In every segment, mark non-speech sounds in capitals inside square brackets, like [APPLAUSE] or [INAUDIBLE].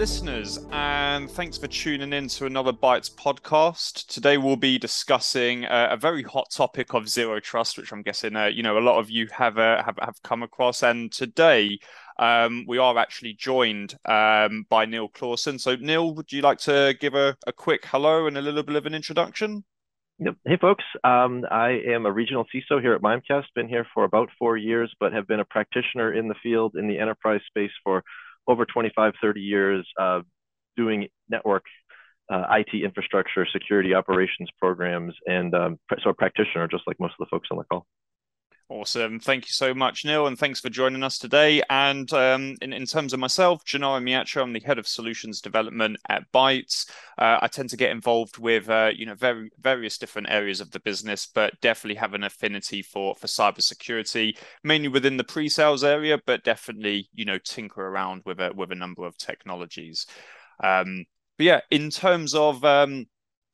listeners, and thanks for tuning in to another Bytes podcast. Today, we'll be discussing uh, a very hot topic of zero trust, which I'm guessing uh, you know a lot of you have uh, have have come across. And today, um, we are actually joined um, by Neil Clauson. So, Neil, would you like to give a, a quick hello and a little bit of an introduction? Hey, folks. Um, I am a regional CISO here at Mimecast. Been here for about four years, but have been a practitioner in the field in the enterprise space for over 25, 30 years uh, doing network uh, IT infrastructure, security operations programs, and um, so a practitioner, just like most of the folks on the call. Awesome. Thank you so much, Neil, and thanks for joining us today. And um, in, in terms of myself, Gennaro Migliaccio, I'm the head of solutions development at Bytes. Uh, I tend to get involved with, uh, you know, very various different areas of the business, but definitely have an affinity for for cybersecurity, mainly within the pre-sales area, but definitely, you know, tinker around with a with a number of technologies. Um, but yeah, in terms of um,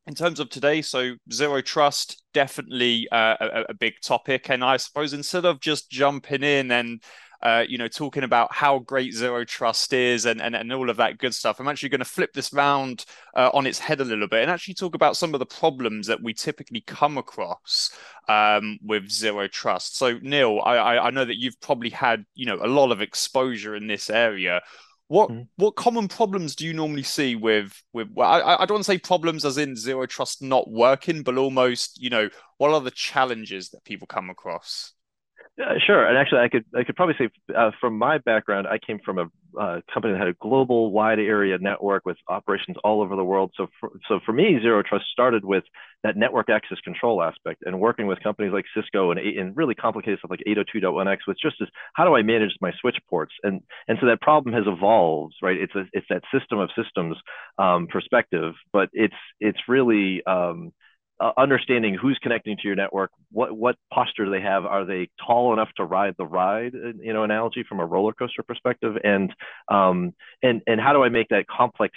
in terms of today, so zero trust definitely uh, a, a, big topic, and I suppose instead of just jumping in and uh, you know talking about how great zero trust is and and, and all of that good stuff, I'm actually going to flip this round uh, on its head a little bit and actually talk about some of the problems that we typically come across um, with zero trust. So Neil, I, I know that you've probably had you know a lot of exposure in this area. What mm. what common problems do you normally see with with? Well, I, I don't want to say problems as in zero trust not working, but almost you know what are the challenges that people come across? Yeah, sure. And actually, I could I could probably say uh, from my background, I came from a uh, company that had a global, wide area network with operations all over the world. So, for, so for me, zero trust started with that network access control aspect, and working with companies like Cisco and, and really complicated stuff like 802.1x, which just is how do I manage my switch ports? And and so that problem has evolved, right? It's a it's that system of systems um, perspective, but it's it's really um, uh, understanding who's connecting to your network, what what posture do they have? Are they tall enough to ride the ride? Uh, you know, analogy from a roller coaster perspective, and um, and and how do I make that complex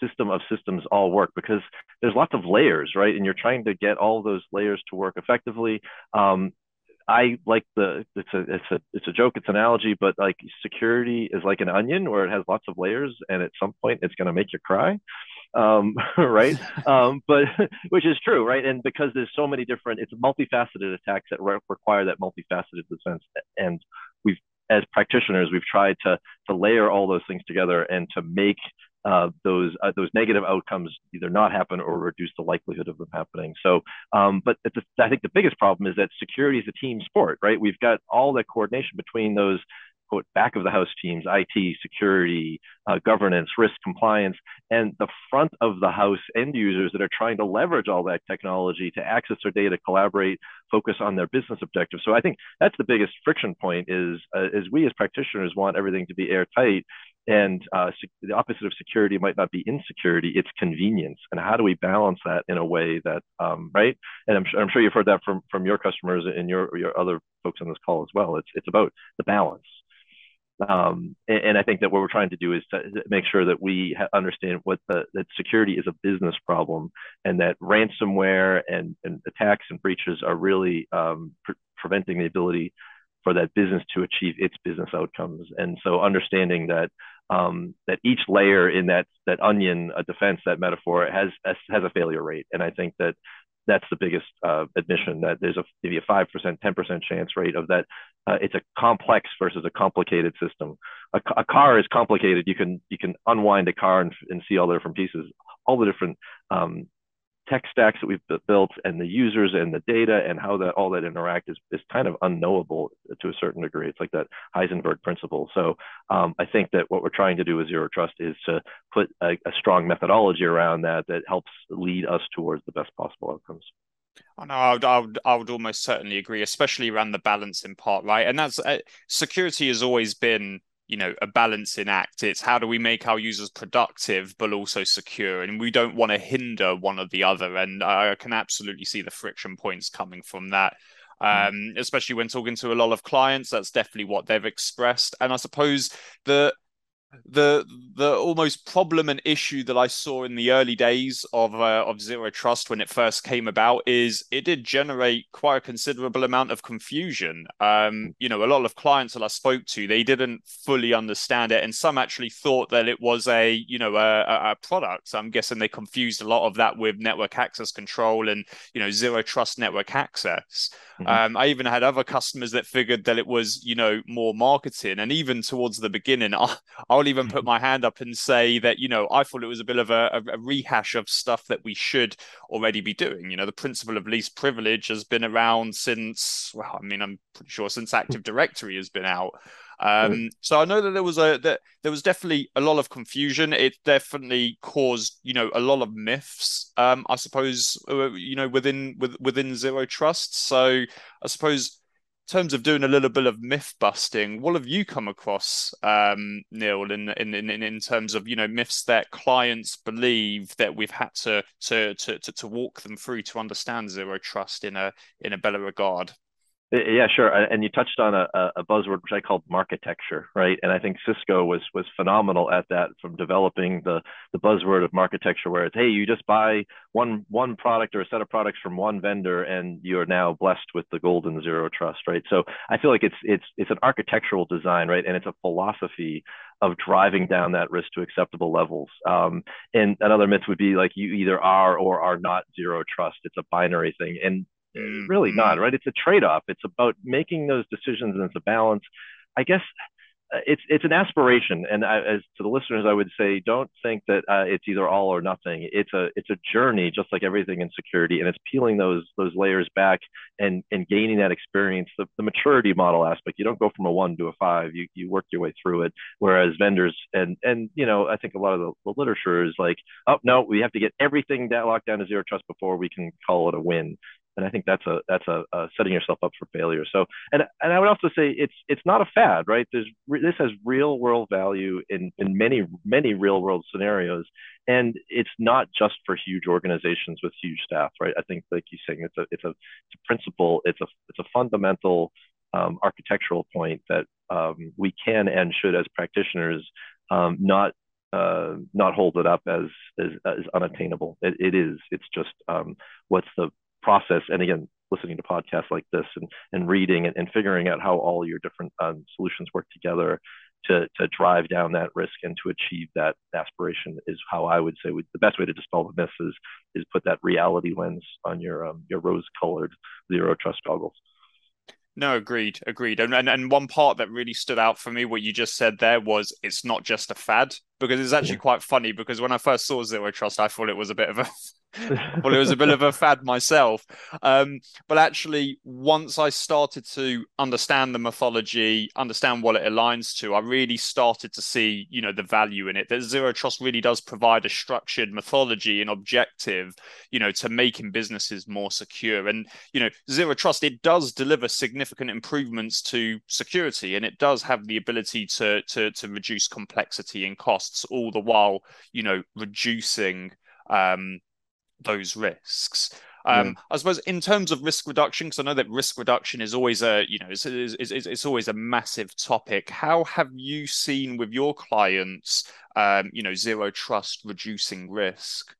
system of systems all work? Because there's lots of layers, right? And you're trying to get all those layers to work effectively. Um, I like the it's a it's a it's a joke, it's an analogy, but like security is like an onion where it has lots of layers, and at some point it's going to make you cry um, [LAUGHS] right? um, but [LAUGHS] which is true, right? And because there's so many different, it's multifaceted attacks that re- require that multifaceted defense. And we've, as practitioners, we've tried to to layer all those things together and to make uh, those uh, those negative outcomes either not happen or reduce the likelihood of them happening. So, um, but I think the biggest problem is that security is a team sport, right? We've got all that coordination between those quote back of the house teams, IT, security, uh, governance, risk, compliance, and the front of the house end users that are trying to leverage all that technology to access their data, collaborate, focus on their business objectives. So I think that's the biggest friction point is uh, is we as practitioners want everything to be airtight. And uh, the opposite of security might not be insecurity; it's convenience. And how do we balance that in a way that, um, right? And I'm, I'm sure you've heard that from from your customers and your your other folks on this call as well. It's it's about the balance. Um, and, and, I think that what we're trying to do is to make sure that we understand what the, that security is a business problem and that ransomware and, and attacks and breaches are really um, pre- preventing the ability for that business to achieve its business outcomes. And so understanding that um, that each layer in that that onion a defense that metaphor has has a failure rate. And I think that that's the biggest uh, admission that there's a maybe a five percent, ten percent chance rate of that. Uh, it's a complex versus a complicated system. A, a, car is complicated. You can you can unwind a car and, and see all the different pieces, all the different um, tech stacks that we've built and the users and the data and how that all that interact is, is kind of unknowable to a certain degree. It's like that Heisenberg principle. So um, I think that what we're trying to do with zero trust is to put a, a, strong methodology around that that helps lead us towards the best possible outcomes. Oh, no, I would, I would, I would almost certainly agree, especially around the balancing part, right? And that's uh, security has always been you know a balancing act. It's how do we make our users productive but also secure? And we don't want to hinder one or the other. And i can absolutely see the friction points coming from that. Hmm. um, especially when talking to a lot of clients that's definitely what they've expressed. And i suppose the the the almost problem and issue that I saw in the early days of uh, of zero trust when it first came about is it did generate quite a considerable amount of confusion. Um, you know, a lot of clients that I spoke to they didn't fully understand it, and some actually thought that it was a you know a, a product. So I'm guessing they confused a lot of that with network access control and you know zero trust network access. Mm-hmm. Um, I even had other customers that figured that it was you know more marketing, and even towards the beginning, [LAUGHS] I, I'll I'll even put my hand up and say that, you know, I thought it was a bit of a, a, rehash of stuff that we should already be doing. You know, the principle of least privilege has been around since, well, I mean, I'm pretty sure since Active Directory has been out. Um, so I know that there was a that there was definitely a lot of confusion. It definitely caused you know a lot of myths. Um, I suppose uh, you know within with, within zero trust. So I suppose terms of doing a little bit of myth busting, what have you come across, um, Neil, in, in in in terms of you know myths that clients believe that we've had to to to to, walk them through to understand zero trust in a in a better regard? Yeah, sure. And you touched on a, a buzzword which I called marketecture, right? And I think Cisco was was phenomenal at that from developing the the buzzword of marketecture, where it's hey, you just buy one one product or a set of products from one vendor, and you are now blessed with the golden zero trust, right? So I feel like it's it's it's an architectural design, right? And it's a philosophy of driving down that risk to acceptable levels. Um, and another myth would be like you either are or are not zero trust. It's a binary thing, and Mm-hmm. really not, right? It's a trade off. It's about making those decisions and it's a balance. I guess uh, it's it's an aspiration, and I, as to the listeners, I would say don't think that uh, it's either all or nothing. It's a it's a journey, just like everything in security, and it's peeling those those layers back and and gaining that experience. The, the maturity model aspect. You don't go from a one to a five. You you work your way through it. Whereas vendors and and you know I think a lot of the, the literature is like, oh no, we have to get everything that locked down to zero trust before we can call it a win and I think that's a that's a, a, setting yourself up for failure. So, and and I would also say it's it's not a fad, right? There's this has real world value in in many many real world scenarios, and it's not just for huge organizations with huge staff, right? I think like you're saying, it's a it's a it's a principle, it's a it's a fundamental um, architectural point that um, we can and should as practitioners um, not uh, not hold it up as as, as unattainable. It, it is. It's just um, what's the process and again listening to podcasts like this and, and reading and, and figuring out how all your different um, solutions work together to, to drive down that risk and to achieve that aspiration is how I would say we, the best way to dispel the myths is is put that reality lens on your um, your rose colored zero trust goggles. No, agreed, agreed. And, and and one part that really stood out for me, what you just said there, was it's not just a fad because it's actually yeah. quite funny. Because when I first saw Zero Trust, I thought it was a bit of a well, it was a bit of a fad myself. Um, but actually, once I started to understand the mythology, understand what it aligns to, I really started to see, you know, the value in it. That Zero Trust really does provide a structured mythology and objective, you know, to making businesses more secure. And, you know, Zero Trust, it does deliver significant improvements to security and it does have the ability to, to, to reduce complexity and costs, all the while, you know, reducing um, those risks. Um, yeah. I suppose in terms of risk reduction, because I know that risk reduction is always a you know it's, it's, it's, it's always a massive topic. How have you seen with your clients, um, you know, zero trust reducing risk?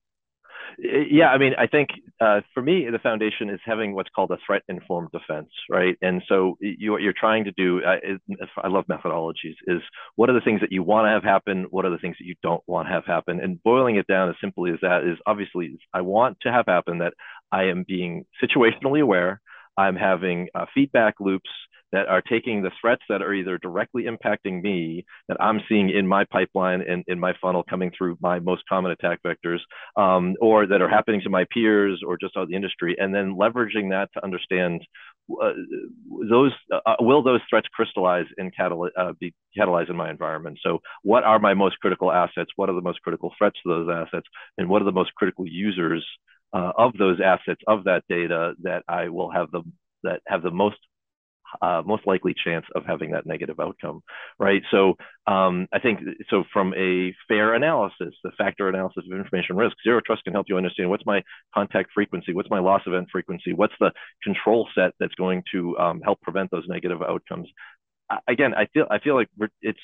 Yeah, I mean, I think uh, for me, the foundation is having what's called a threat-informed defense, right? And so, you, what you're trying to do, uh, is, I love methodologies, is what are the things that you want to have happen? What are the things that you don't want to have happen? And boiling it down as simply as that is obviously, I want to have happen that I am being situationally aware. I'm having uh, feedback loops that are taking the threats that are either directly impacting me that I'm seeing in my pipeline and in my funnel coming through my most common attack vectors, um, or that are happening to my peers or just out of the industry, and then leveraging that to understand uh, those uh, will those threats crystallize and catal- uh, be catalyzed in my environment. So, what are my most critical assets? What are the most critical threats to those assets? And what are the most critical users uh, of those assets of that data that I will have the that have the most uh, most likely chance of having that negative outcome, right? So um, I think so from a fair analysis, the factor analysis of information risk, zero trust can help you understand what's my contact frequency, what's my loss event frequency, what's the control set that's going to um, help prevent those negative outcomes. again, I feel I feel like it's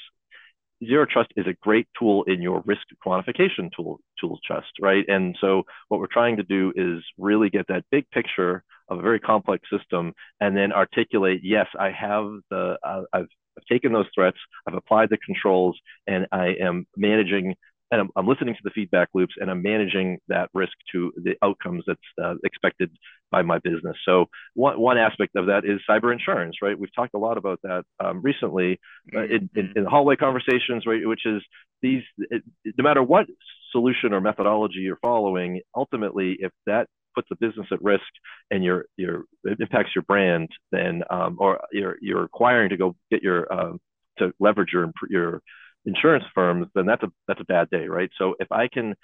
zero trust is a great tool in your risk quantification tool tool chest, right? And so what we're trying to do is really get that big picture of a very complex system and then articulate, yes, I have the, uh, I've, I've taken those threats, I've applied the controls, and I am managing and I'm, I'm, listening to the feedback loops and I'm managing that risk to the outcomes that's uh, expected by my business. So one, one aspect of that is cyber insurance, right? We've talked a lot about that um, recently uh, in, in, in, hallway conversations, right? Which is these, it, no matter what solution or methodology you're following, ultimately, if that puts the business at risk and your your it impacts your brand, then um, or you're you're requiring to go get your um, to leverage your your insurance firms, then that's a that's a bad day, right? So if I can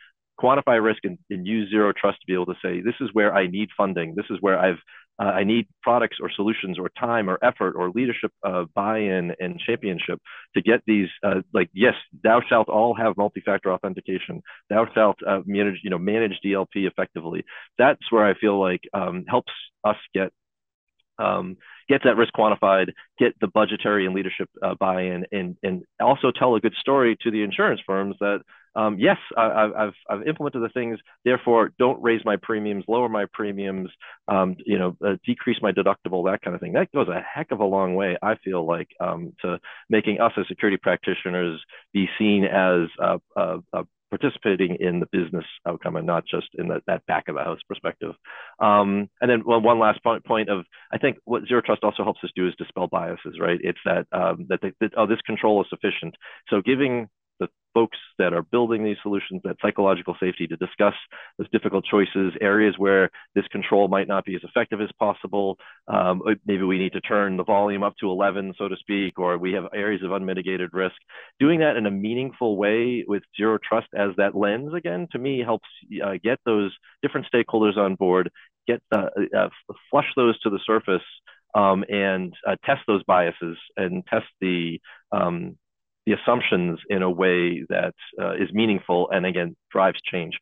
quantify risk and, and use zero trust to be able to say this is where I need funding, this is where I've uh, I need products or solutions or time or effort or leadership uh, buy-in and championship to get these uh, like yes thou shalt all have multi-factor authentication. Thou shalt uh, manage you know manage DLP effectively. That's where I feel like um, helps us get um, get that risk quantified, get the budgetary and leadership uh, buy-in, and and also tell a good story to the insurance firms that um, yes, I, have I've implemented the things. Therefore, don't raise my premiums, lower my premiums, um, you know, uh, decrease my deductible, that kind of thing. That goes a heck of a long way. I feel like um, to making us as security practitioners be seen as a, a, a participating in the business outcome and not just in the, that back of the house perspective. Um, and then well, one last point, point of I think what zero trust also helps us do is dispel biases, right? It's that um, that, that oh this control is sufficient. So giving the folks that are building these solutions that psychological safety to discuss those difficult choices, areas where this control might not be as effective as possible. Um, maybe we need to turn the volume up to 11, so to speak, or we have areas of unmitigated risk. Doing that in a meaningful way with zero trust as that lens, again, to me helps uh, get those different stakeholders on board, get uh, uh, flush those to the surface um, and uh, test those biases and test the um, the assumptions in a way that uh, is meaningful and again drives change.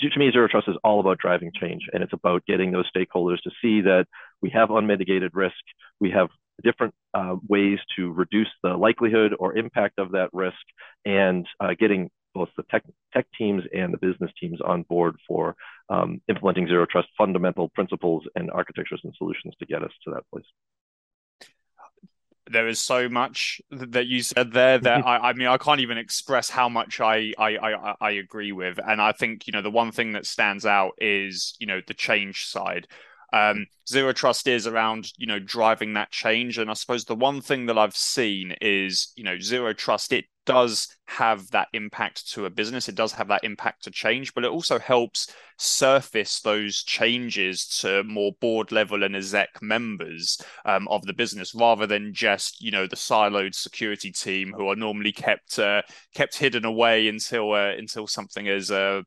To me, zero trust is all about driving change, and it's about getting those stakeholders to see that we have unmitigated risk, we have different uh, ways to reduce the likelihood or impact of that risk, and uh, getting both the tech, tech teams and the business teams on board for um, implementing zero trust fundamental principles and architectures and solutions to get us to that place there is so much that you said there that [LAUGHS] I, I mean I can't even express how much I, I I I agree with, and I think you know the one thing that stands out is you know the change side. Um, zero trust is around you know driving that change, and I suppose the one thing that I've seen is you know zero trust it does have that impact to a business. It does have that impact to change, but it also helps surface those changes to more board level and exec members um, of the business, rather than just you know the siloed security team who are normally kept uh, kept hidden away until uh, until something is uh,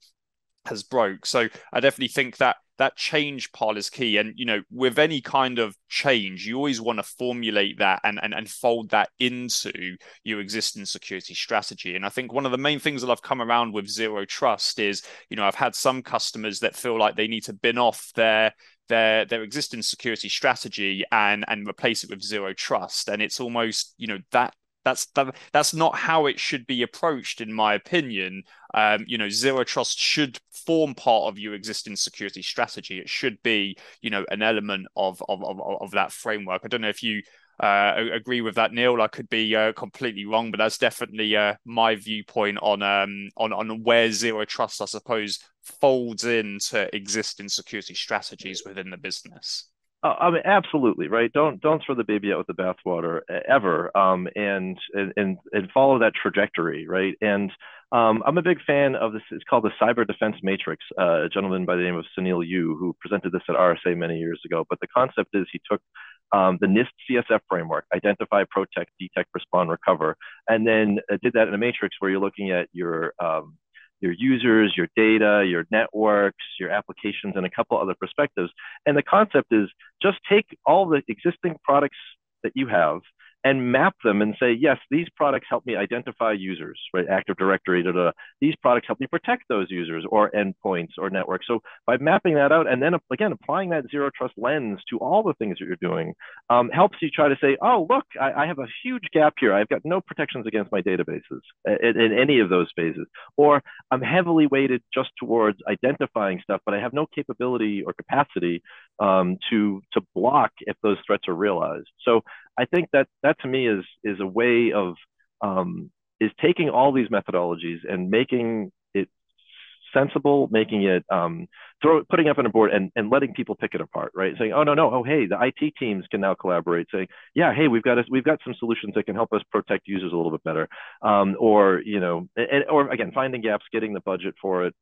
has broke. So I definitely think that that change part is key. And you know, with any kind of change, you always want to formulate that and, and and fold that into your existing security strategy. And I think one of the main things that I've come around with zero trust is, you know, I've had some customers that feel like they need to bin off their their their existing security strategy and and replace it with zero trust. And it's almost, you know, that that's that, that's not how it should be approached in my opinion um, you know zero trust should form part of your existing security strategy it should be you know an element of of of, of that framework i don't know if you uh, agree with that, Neil. I could be uh, completely wrong, but that's definitely uh, my viewpoint on um, on on where zero trust, I suppose, folds into existing security strategies within the business. Uh, I mean, absolutely, right. Don't don't throw the baby out with the bathwater ever, um, and and and follow that trajectory, right? And um, I'm a big fan of this. It's called the Cyber Defense Matrix. Uh, a gentleman by the name of Sounil Yu, who presented this at RSA many years ago. But the concept is he took um, the NIST CSF framework, identify, protect, detect, respond, recover, and then uh, did that in a matrix where you're looking at your um, your users, your data, your networks, your applications, and a couple other perspectives. And the concept is just take all the existing products that you have and map them and say, yes, these products help me identify users, right? Active Directory, da, da. these products help me protect those users or endpoints or networks. So by mapping that out and then again applying that zero trust lens to all the things that you're doing um, helps you try to say, oh look, I, I, have a huge gap here. I've got no protections against my databases in, in any of those phases, or I'm heavily weighted just towards identifying stuff, but I have no capability or capacity um, to to block if those threats are realized. So I think that that to me is is a way of um, is taking all these methodologies and making it sensible, making it um, throw putting up on a board and, and letting people pick it apart, right? Saying, oh no no, oh hey, the IT teams can now collaborate. Saying, yeah, hey, we've got we've got some solutions that can help us protect users a little bit better, um, or you know, and, or again, finding gaps, getting the budget for it,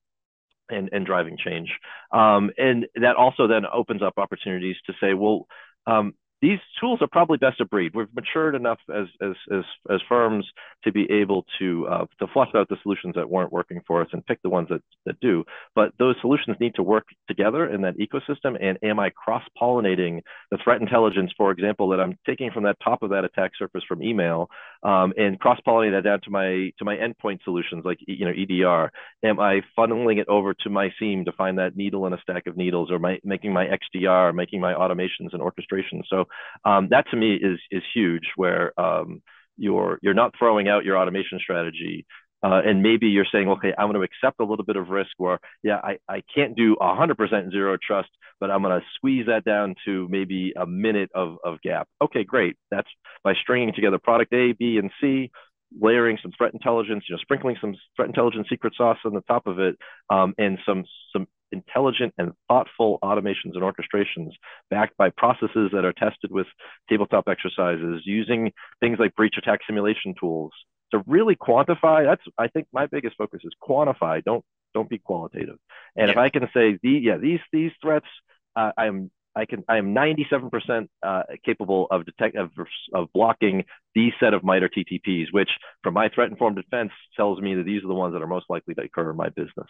and, and driving change. Um, and that also then opens up opportunities to say, well, um, these tools are probably best of breed. We've matured enough as as as, as firms to be able to uh, to flush out the solutions that weren't working for us and pick the ones that that do. But those solutions need to work together in that ecosystem. And am I cross pollinating the threat intelligence, for example, that I'm taking from that top of that attack surface from email um, and cross pollinating that down to my to my endpoint solutions like you know EDR? Am I funneling it over to my SIEM to find that needle in a stack of needles, or my, making my XDR, making my automations and orchestration? So um, that to me is is huge, where um, you're you're not throwing out your automation strategy. Uh, and maybe you're saying, okay, I'm going to accept a little bit of risk where, yeah, I, I can't do 100% zero trust, but I'm going to squeeze that down to maybe a minute of, of gap. Okay, great. That's by stringing together product A, B, and C, layering some threat intelligence, you know, sprinkling some threat intelligence secret sauce on the top of it, um, and some some intelligent and thoughtful automations and orchestrations backed by processes that are tested with tabletop exercises using things like breach attack simulation tools to really quantify that's i think my biggest focus is quantify don't don't be qualitative and yeah. if i can say the yeah these these threats uh, i'm I can I am 97% uh, capable of detect of, of blocking these set of MITRE TTPs, which from my threat informed defense tells me that these are the ones that are most likely to occur in my business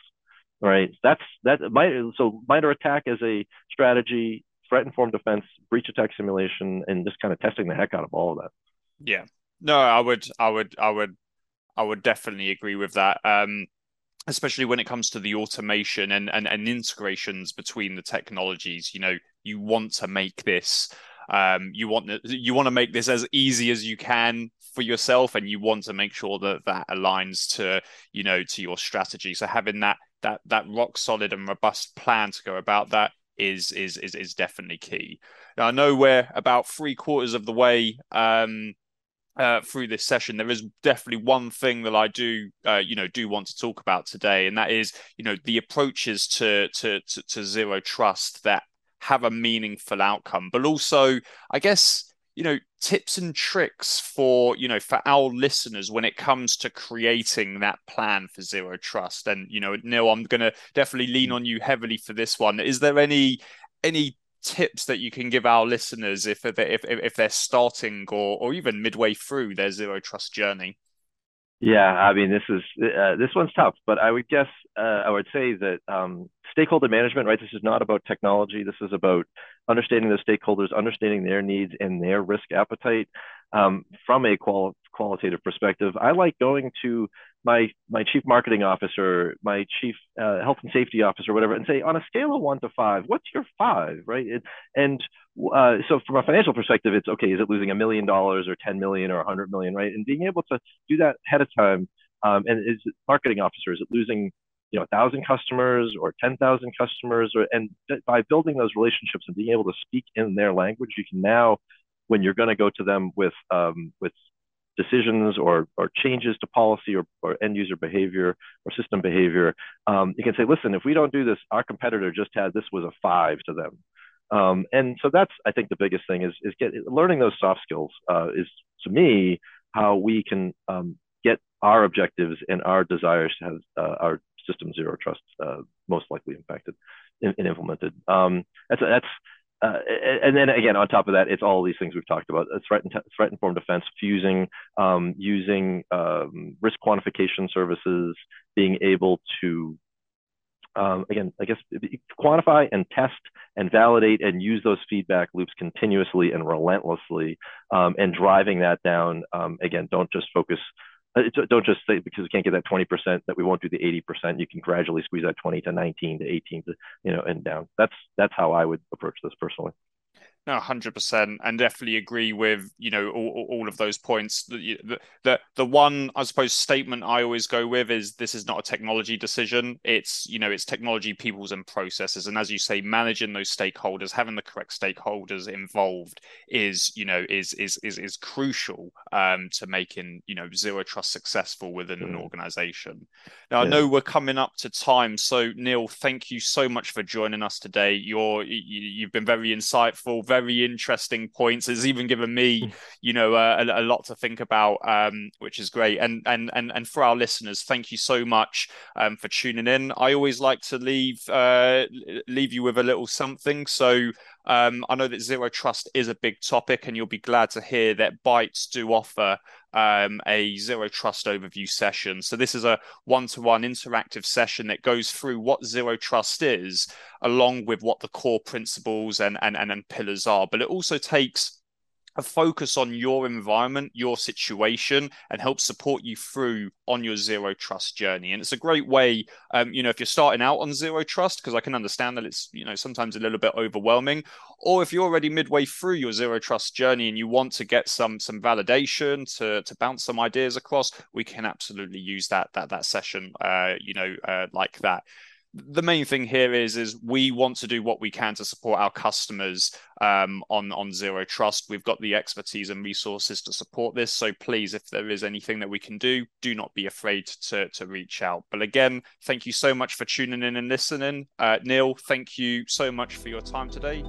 right? That's that might so MITRE ATT&CK as a strategy, threat informed defense, breach attack simulation, and just kind of testing the heck out of all of that. Yeah, no, I would, I would, I would, I would definitely agree with that. Um, especially when it comes to the automation and, and and integrations between the technologies. You know, you want to make this. Um, you want you want to make this as easy as you can for yourself, and you want to make sure that that aligns to you know to your strategy. So having that that that rock solid and robust plan to go about that is is is is definitely key. Now I know we're about three quarters of the way um, uh, through this session. There is definitely one thing that I do uh, you know do want to talk about today, and that is you know the approaches to to to, to zero trust that have a meaningful outcome, but also I guess you know tips and tricks for you know for our listeners when it comes to creating that plan for zero trust. And you know neil i'm going to definitely lean on you heavily for this one. Is there any any tips that you can give our listeners if they're, if, if they're starting or or even midway through their zero trust journey yeah i mean this is uh, this one's tough but i would guess uh, i would say that um, stakeholder management, right? This is not about technology. This is about understanding the stakeholders, understanding their needs and their risk appetite um, from a qual- qualitative perspective. I like going to my my chief marketing officer, my chief uh, health and safety officer, whatever, and say on a scale of one to five, what's your five, right? It, and uh, so from a financial perspective, it's okay. Is it losing a million dollars or ten million or a hundred million, right? And being able to do that ahead of time. Um, and is marketing officer is it losing you know, a thousand customers or 10,000 customers, or, and by building those relationships and being able to speak in their language, you can now, when you're going to go to them with, um, with decisions or, or changes to policy or, or end user behavior or system behavior, um, you can say, listen, if we don't do this, our competitor just had this was a five to them. Um, and so that's, I think, the biggest thing is, is get learning those soft skills uh, is to me how we can um, get our objectives and our desires to have uh, our system zero trust uh, most likely impacted and, and implemented. Um, that's that's uh, and then again on top of that, it's all these things we've talked about: threat threat informed defense, fusing, um, using um, risk quantification services, being able to um, again, I guess quantify and test and validate and use those feedback loops continuously and relentlessly, um, and driving that down. Um, again, don't just focus. Uh, don't just say because we can't get that 20% that we won't do the 80%. You can gradually squeeze that 20 to 19 to 18 to you know and down. That's that's how I would approach this personally. No, hundred percent, and definitely agree with you know all, all of those points. The, the the one I suppose statement I always go with is this is not a technology decision. It's you know it's technology, peoples, and processes, and as you say, managing those stakeholders, having the correct stakeholders involved is you know is is is is crucial um, to making you know zero trust successful within an mm. organization. Now yeah. I know we're coming up to time, so Neil, thank you so much for joining us today. You're you, you've been very insightful. Very very interesting points. It's even given me, hmm. you know, uh, a, a, lot to think about, um, which is great. And and and and for our listeners, thank you so much um, for tuning in. I always like to leave uh, leave you with a little something. So um, I know that zero trust is a big topic, and you'll be glad to hear that Bytes do offer um, a zero trust overview session. So this is a one-to-one interactive session that goes through what zero trust is, along with what the core principles and and and, and pillars are. But it also takes a focus on your environment, your situation, and help support you through on your zero trust journey. And it's a great way, um, you know, if you're starting out on zero trust, because I can understand that it's, you know, sometimes a little bit overwhelming, or if you're already midway through your zero trust journey and you want to get some some validation to to bounce some ideas across, we can absolutely use that that that session, uh, you know, uh, like that the main thing here is is we want to do what we can to support our customers um, on on zero trust. We've got the expertise and resources to support this. So please if there is anything that we can do do not be afraid to to reach out. But again thank you so much for tuning in and listening. Uh, neil thank you so much for your time today